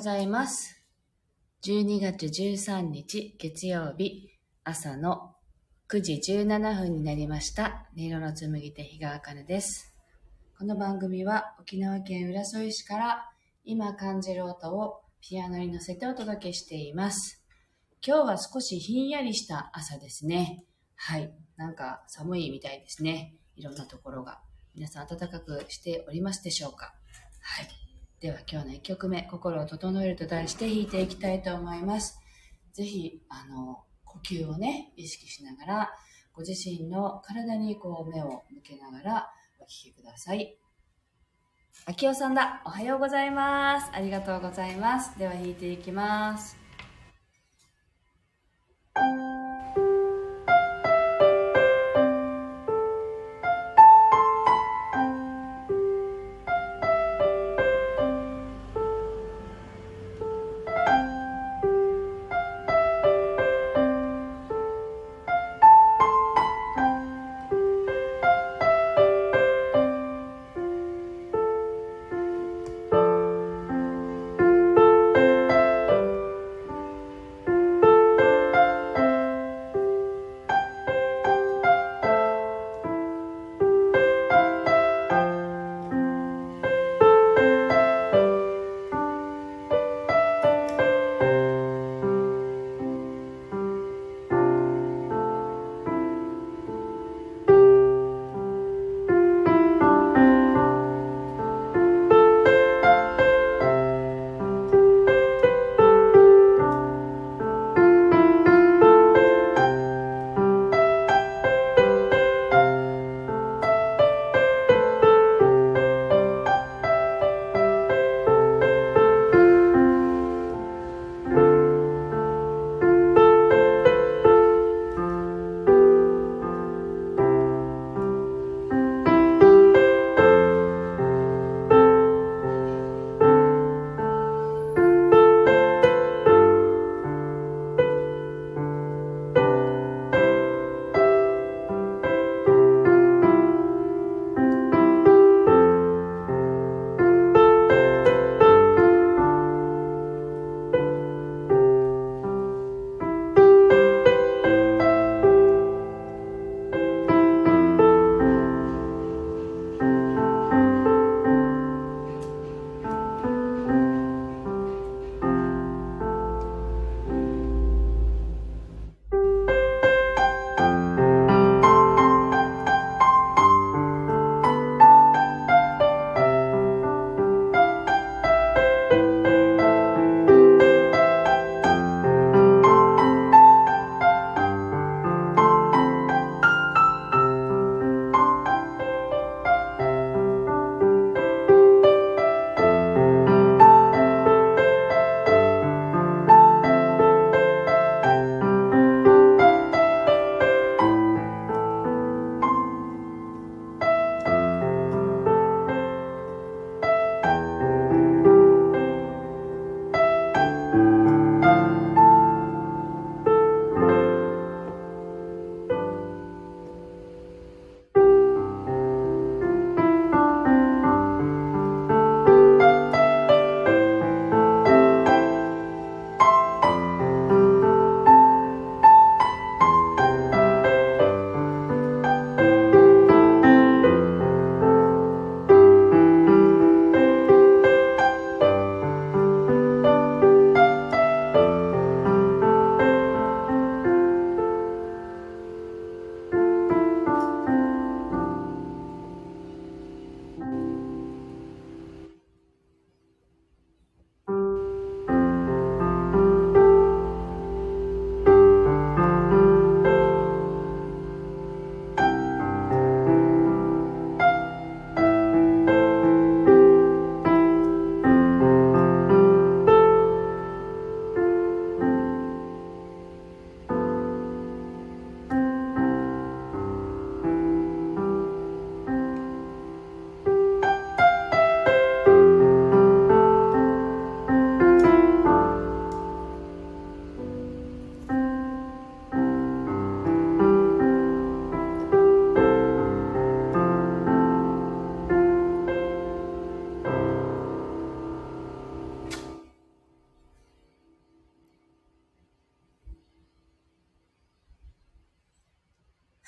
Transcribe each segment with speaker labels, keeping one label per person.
Speaker 1: ございます。12月13日月曜日朝の9時17分になりました。音色の紡手日川茜です。この番組は沖縄県浦添市から今感じる音をピアノに乗せてお届けしています。今日は少しひんやりした朝ですね。はい。なんか寒いみたいですね。いろんなところが。皆さん暖かくしておりますでしょうか？はい。では今日の1曲目、心を整えると題して弾いていきたいと思います。ぜひ、あの、呼吸をね、意識しながら、ご自身の体にこう目を向けながらお聴きください。あきおさんだ。おはようございます。ありがとうございます。では弾いていきます。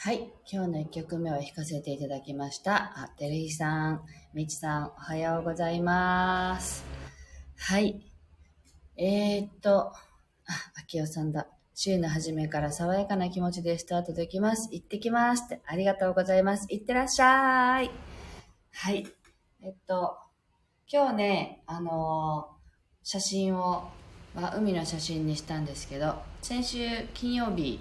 Speaker 1: はい今日の1曲目を弾かせていただきました。あ、てるひさん、みちさん、おはようございます。はい。えー、っと、あ、あきおさんだ。週の初めから爽やかな気持ちでスタートできます。行ってきますって。ありがとうございます。行ってらっしゃい。はい。えっと、今日ね、あのー、写真を、まあ、海の写真にしたんですけど、先週金曜日、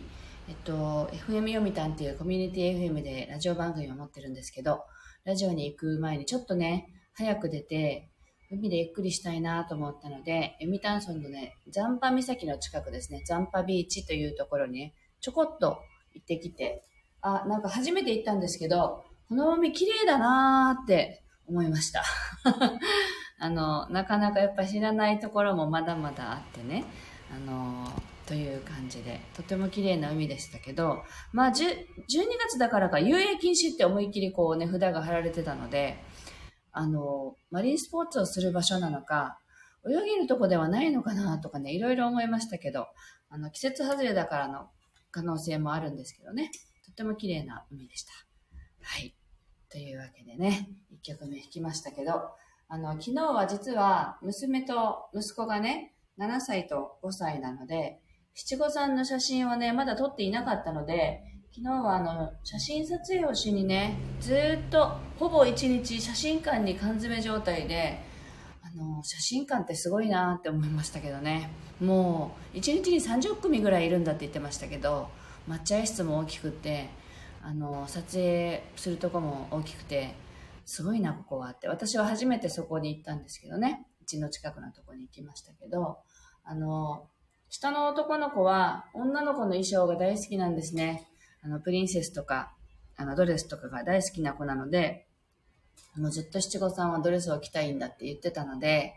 Speaker 1: えっと、FM 読みたんっていうコミュニティ FM でラジオ番組を持ってるんですけど、ラジオに行く前にちょっとね、早く出て、海でゆっくりしたいなと思ったので、読谷村のね、残波岬の近くですね、残波ビーチというところにね、ちょこっと行ってきて、あ、なんか初めて行ったんですけど、この海綺麗だなーって思いました。あの、なかなかやっぱ知らないところもまだまだあってね、あの、という感じで、とても綺麗な海でしたけど、まあ、12月だからか遊泳禁止って思いっきりこうね、札が貼られてたので、あの、マリンスポーツをする場所なのか、泳げるとこではないのかなとかね、いろいろ思いましたけど、あの、季節外れだからの可能性もあるんですけどね、とても綺麗な海でした。はい。というわけでね、1曲目弾きましたけど、あの、昨日は実は娘と息子がね、7歳と5歳なので、七五三の写真をね、まだ撮っていなかったので、昨日はあの、写真撮影をしにね、ずっと、ほぼ一日写真館に缶詰状態で、あの、写真館ってすごいなって思いましたけどね。もう、一日に30組ぐらいいるんだって言ってましたけど、抹茶室も大きくて、あの、撮影するとこも大きくて、すごいな、ここはって。私は初めてそこに行ったんですけどね。うちの近くのとこに行きましたけど、あの、下の男の子は女の子の衣装が大好きなんですね。あの、プリンセスとか、あの、ドレスとかが大好きな子なので、もうずっと七五三はドレスを着たいんだって言ってたので、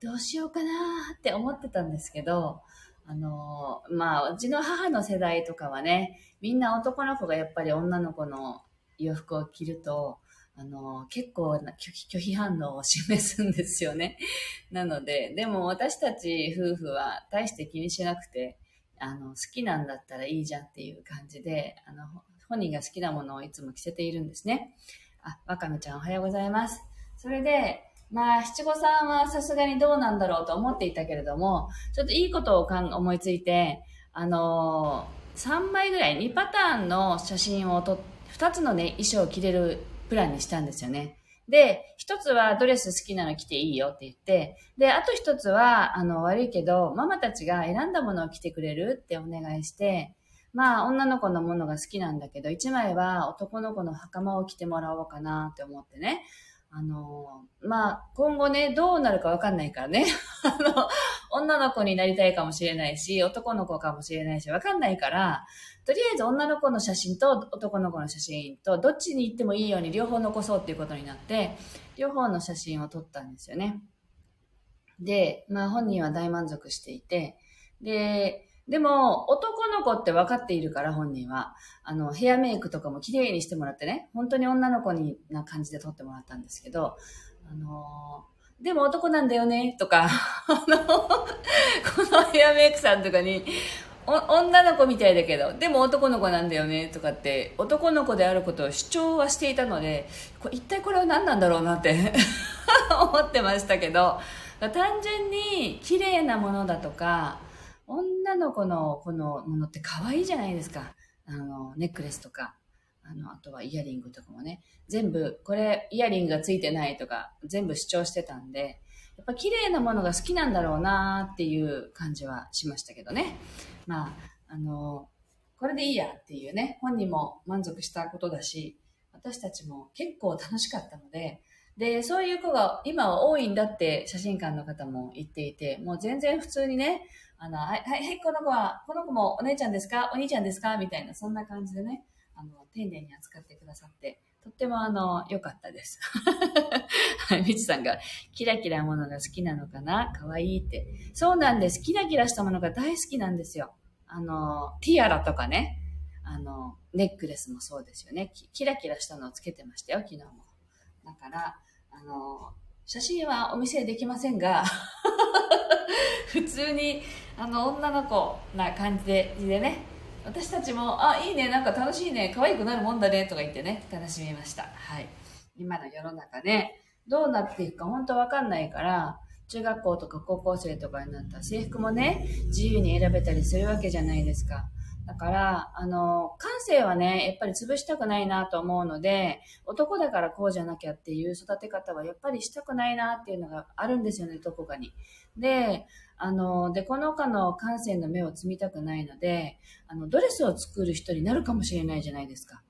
Speaker 1: どうしようかなって思ってたんですけど、あの、まあ、うちの母の世代とかはね、みんな男の子がやっぱり女の子の洋服を着ると、あの、結構な拒否反応を示すんですよね。なので、でも私たち夫婦は大して気にしなくて、あの、好きなんだったらいいじゃんっていう感じで、あの、本人が好きなものをいつも着せているんですね。あ、わかめちゃんおはようございます。それで、まあ、七五三はさすがにどうなんだろうと思っていたけれども、ちょっといいことをかん思いついて、あのー、3枚ぐらい、2パターンの写真を撮って2つのね、衣装を着れるプランにしたんですよね。で、一つはドレス好きなの着ていいよって言って、で、あと一つは、あの、悪いけど、ママたちが選んだものを着てくれるってお願いして、まあ、女の子のものが好きなんだけど、一枚は男の子の袴を着てもらおうかなって思ってね。あの、まあ、今後ね、どうなるかわかんないからね。あの、女の子になりたいかもしれないし、男の子かもしれないし、わかんないから、とりあえず女の子の写真と男の子の写真と、どっちに行ってもいいように両方残そうっていうことになって、両方の写真を撮ったんですよね。で、まあ本人は大満足していて、で、でも、男の子って分かっているから、本人は。あの、ヘアメイクとかも綺麗にしてもらってね、本当に女の子にな感じで撮ってもらったんですけど、あのー、でも男なんだよね、とか、あの、このヘアメイクさんとかに、女の子みたいだけど、でも男の子なんだよね、とかって、男の子であることを主張はしていたので、こ一体これは何なんだろうなって 思ってましたけど、単純に綺麗なものだとか、女の子のこのものって可愛いじゃないですか。あの、ネックレスとか、あの、あとはイヤリングとかもね、全部、これイヤリングがついてないとか、全部主張してたんで、やっぱ綺麗なものが好きなんだろうなっていう感じはしましたけどね。まあ、あの、これでいいやっていうね、本人も満足したことだし、私たちも結構楽しかったので、で、そういう子が今は多いんだって写真館の方も言っていて、もう全然普通にね、あの、はい、はい、この子は、この子もお姉ちゃんですか？お兄ちゃんですか？みたいな、そんな感じでね、あの、丁寧に扱ってくださって、とってもあの、良かったです。はい、みちさんが、キラキラものが好きなのかな？かわいいって。そうなんです。キラキラしたものが大好きなんですよ。あの、ティアラとかね、あの、ネックレスもそうですよね。キラキラしたのをつけてましたよ、昨日も。だから、あの、写真はお見せできませんが 普通に、あの、女の子な感じでね、私たちも、あ、いいね、なんか楽しいね、可愛くなるもんだね、とか言ってね、楽しみました。はい。今の世の中ね、どうなっていくか本当わかんないから、中学校とか高校生とかになったら制服もね、自由に選べたりするわけじゃないですか。だから、あの、感性はね、やっぱり潰したくないなと思うので、男だからこうじゃなきゃっていう育て方はやっぱりしたくないなっていうのがあるんですよね、どこかに。で、あの、で、この他の感性の目を摘みたくないので、あの、ドレスを作る人になるかもしれないじゃないですか。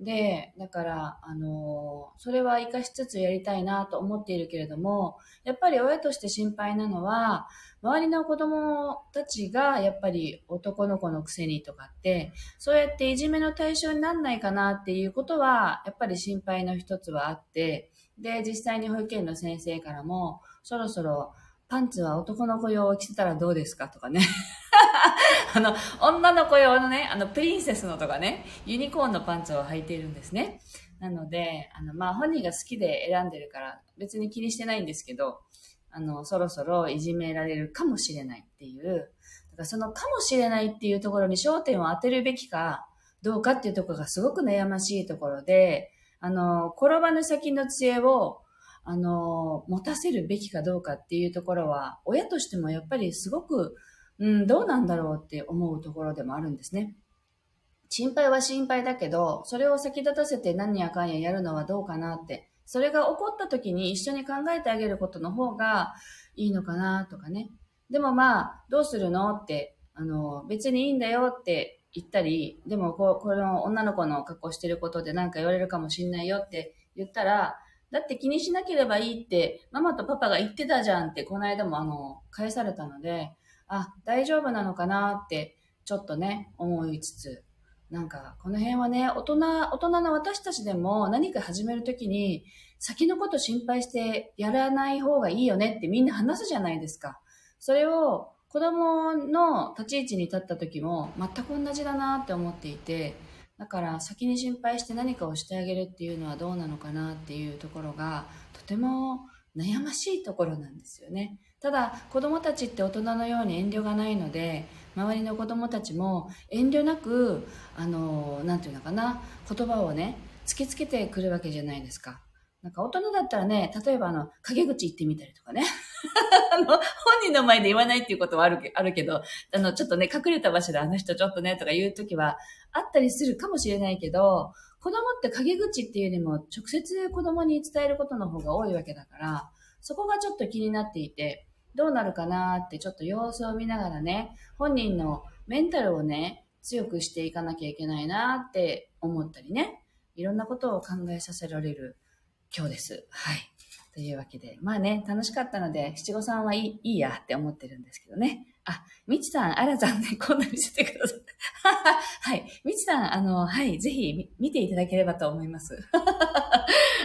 Speaker 1: で、だから、あの、それは活かしつつやりたいなと思っているけれども、やっぱり親として心配なのは、周りの子供たちがやっぱり男の子のくせにとかって、そうやっていじめの対象になんないかなっていうことは、やっぱり心配の一つはあって、で、実際に保育園の先生からも、そろそろパンツは男の子用を着てたらどうですかとかね。あの、女の子用のね、あの、プリンセスのとかね、ユニコーンのパンツを履いているんですね。なので、あの、まあ、本人が好きで選んでるから別に気にしてないんですけど、あの、そろそろいじめられるかもしれないっていう、だからそのかもしれないっていうところに焦点を当てるべきかどうかっていうところがすごく悩ましいところで、あの、転ばぬ先の杖をあの、持たせるべきかどうかっていうところは、親としてもやっぱりすごく、うん、どうなんだろうって思うところでもあるんですね。心配は心配だけど、それを先立たせて何やかんややるのはどうかなって、それが起こった時に一緒に考えてあげることの方がいいのかなとかね。でもまあ、どうするのって、あの、別にいいんだよって言ったり、でもここの女の子の格好してることで何か言われるかもしんないよって言ったら、だって気にしなければいいって、ママとパパが言ってたじゃんって、この間もあの、返されたので、あ、大丈夫なのかなって、ちょっとね、思いつつ、なんか、この辺はね、大人、大人の私たちでも何か始めるときに、先のこと心配してやらない方がいいよねってみんな話すじゃないですか。それを子供の立ち位置に立った時も全く同じだなって思っていて、だから先に心配して何かをしてあげるっていうのはどうなのかなっていうところがとても悩ましいところなんですよね。ただ子供たちって大人のように遠慮がないので周りの子供たちも遠慮なくあの何て言うのかな言葉をね突きつけてくるわけじゃないですか。なんか大人だったらね、例えばあの、陰口言ってみたりとかね。あの、本人の前で言わないっていうことはあるけあるけど、あの、ちょっとね、隠れた場所であの人ちょっとね、とか言うときはあったりするかもしれないけど、子供って陰口っていうよりも直接子供に伝えることの方が多いわけだから、そこがちょっと気になっていて、どうなるかなってちょっと様子を見ながらね、本人のメンタルをね、強くしていかなきゃいけないなって思ったりね、いろんなことを考えさせられる今日です。はい。というわけで、まあね、楽しかったので、七五三はいいいいやって思ってるんですけどね。あ、みちさん、あらざんね、こんな見せてください。はい。みちさん、あの、はい、ぜひ見ていただければと思います。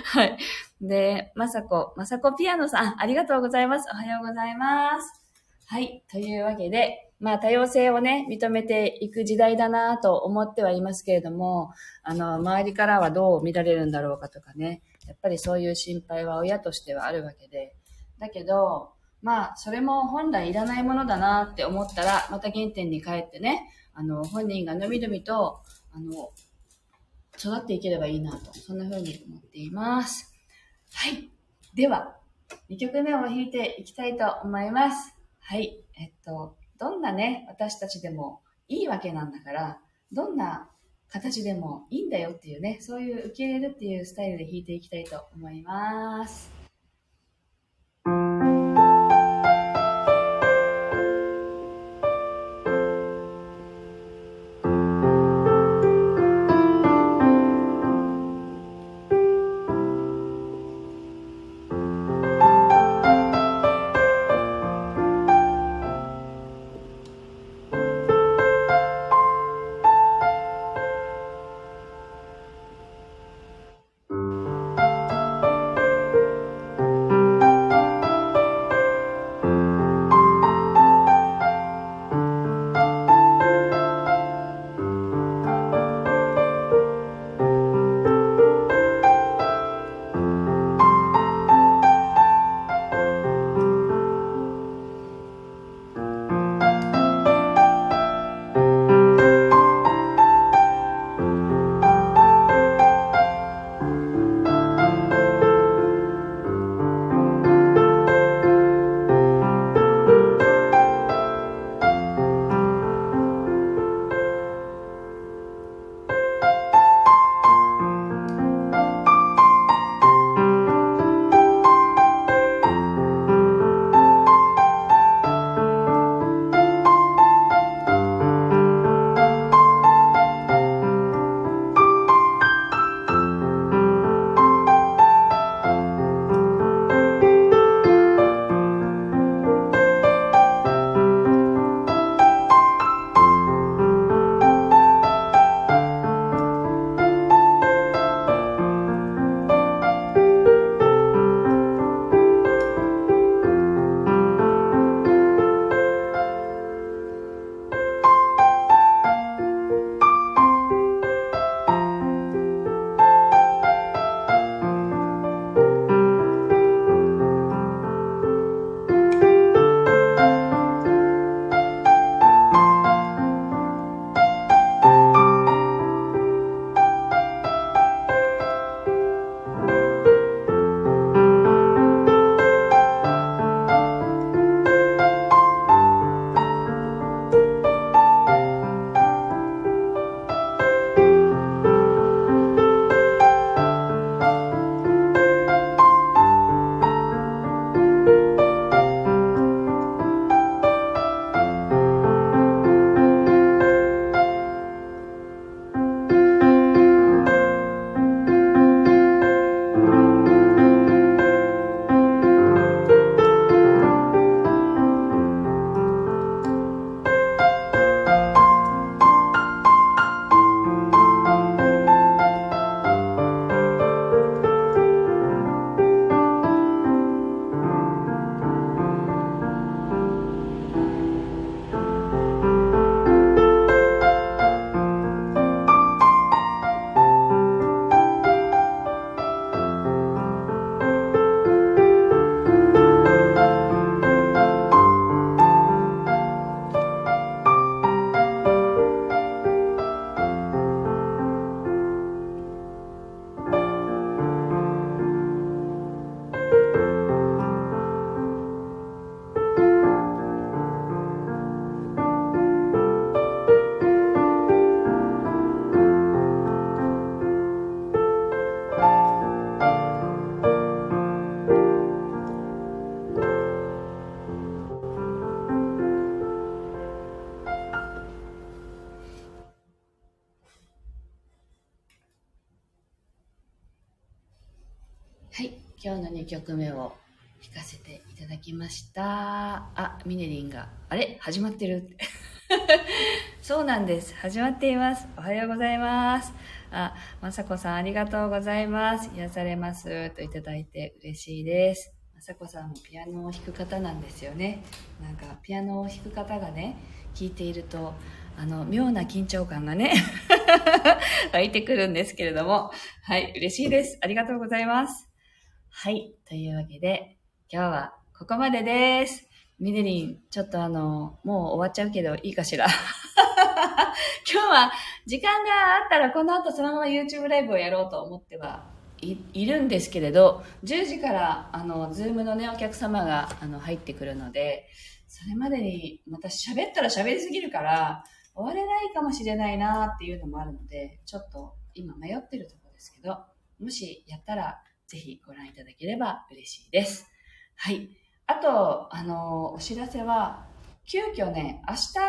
Speaker 1: はい。で、まさこ、まさこピアノさん、ありがとうございます。おはようございます。はい。というわけで、まあ多様性をね、認めていく時代だなと思ってはいますけれども、あの、周りからはどう見られるんだろうかとかね、やっぱりそういう心配は親としてはあるわけで、だけど、まあ、それも本来いらないものだなって思ったら、また原点に帰ってね、あの、本人がのびのびと、あの、育っていければいいなと、そんな風に思っています。はい。では、2曲目を弾いていきたいと思います。はい。えっと、どんなね、私たちでもいいわけなんだから、どんな形でもいいんだよっていうね、そういう受け入れるっていうスタイルで弾いていきたいと思います。はい、今日の2曲目を弾かせていただきました。あ、ミネリンが、あれ？始まってる そうなんです。始まっています。おはようございます。あ、まさこさんありがとうございます。癒されます。といただいて嬉しいです。まさこさんもピアノを弾く方なんですよね。なんか、ピアノを弾く方がね、聞いていると、あの、妙な緊張感がね 湧いてくるんですけれども、はい、嬉しいです。ありがとうございます。はい、というわけで、今日はここまでです。ミネリン、ちょっとあの、もう終わっちゃうけどいいかしら？今日は時間があったらこの後そのまま YouTube ライブをやろうと思ってはいるんですけれど、10時からあの、ズームのね、お客様があの入ってくるので、それまでにまた喋ったら喋りすぎるから、終われないかもしれないなっていうのもあるので、ちょっと今迷ってるところですけど、もしやったらぜひご覧いただければ嬉しいです。はい。あと、あの、お知らせは、急遽ね、明日、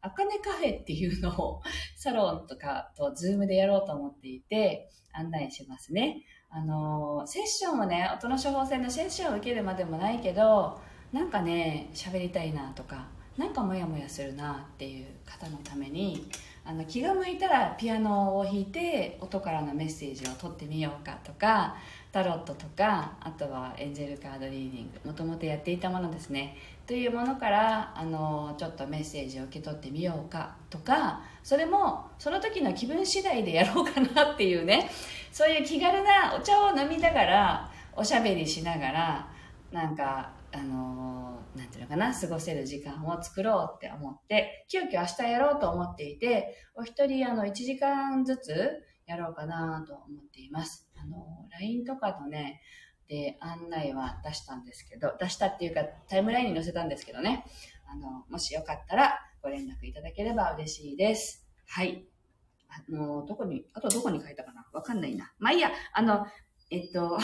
Speaker 1: あかねカフェっていうのを サロンとかとズームでやろうと思っていて、案内しますね。あの、セッションをね、音の処方箋のセッションを受けるまでもないけど、なんかね、喋りたいなとか、なんかモヤモヤするなっていう方のためにあの気が向いたらピアノを弾いて音からのメッセージを取ってみようかとかタロットとかあとはエンジェルカードリーディングもともとやっていたものですね。というものからあのちょっとメッセージを受け取ってみようかとかそれもその時の気分次第でやろうかなっていうねそういう気軽なお茶を飲みながらおしゃべりしながらなんかあのなんていうのかな、過ごせる時間を作ろうって思って、急遽明日やろうと思っていて、お一人あの1時間ずつやろうかなと思っています。あの、LINE とかのね、で案内は出したんですけど、出したっていうかタイムラインに載せたんですけどね、あの、もしよかったらご連絡いただければ嬉しいです。はい。あの、どこに、あとどこに書いたかな？わかんないな。まあいいや、あの、えっと、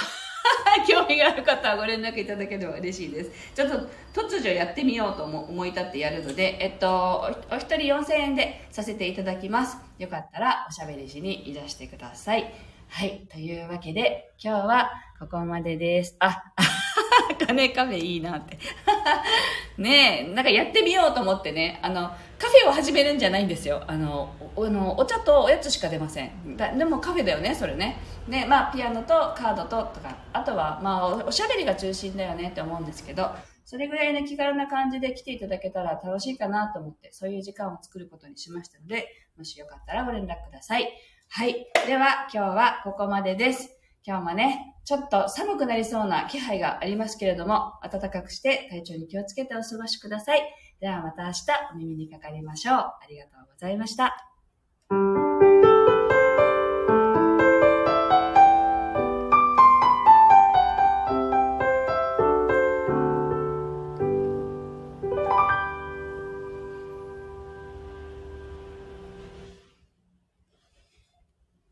Speaker 1: 興味がある方はご連絡いただければ嬉しいです。ちょっと突如やってみようと思い立ってやるので、えっと、お一人4000円でさせていただきます。よかったらおしゃべりしにいらしてください。はい。というわけで、今日はここまでです。あ、金カフェいいなって。ねえ、なんかやってみようと思ってね、あの、カフェを始めるんじゃないんですよ。あの、おのお茶とおやつしか出ません。だでもカフェだよね、それね。ね、まあ、ピアノとカードととか、あとは、まあお、しゃべりが中心だよねって思うんですけど、それぐらいね、気軽な感じで来ていただけたら楽しいかなと思って、そういう時間を作ることにしましたので、もしよかったらご連絡ください。はい。では、今日はここまでです。今日もね、ちょっと寒くなりそうな気配がありますけれども、暖かくして体調に気をつけてお過ごしください。ではまた明日お耳にかかりましょう。ありがとうございました。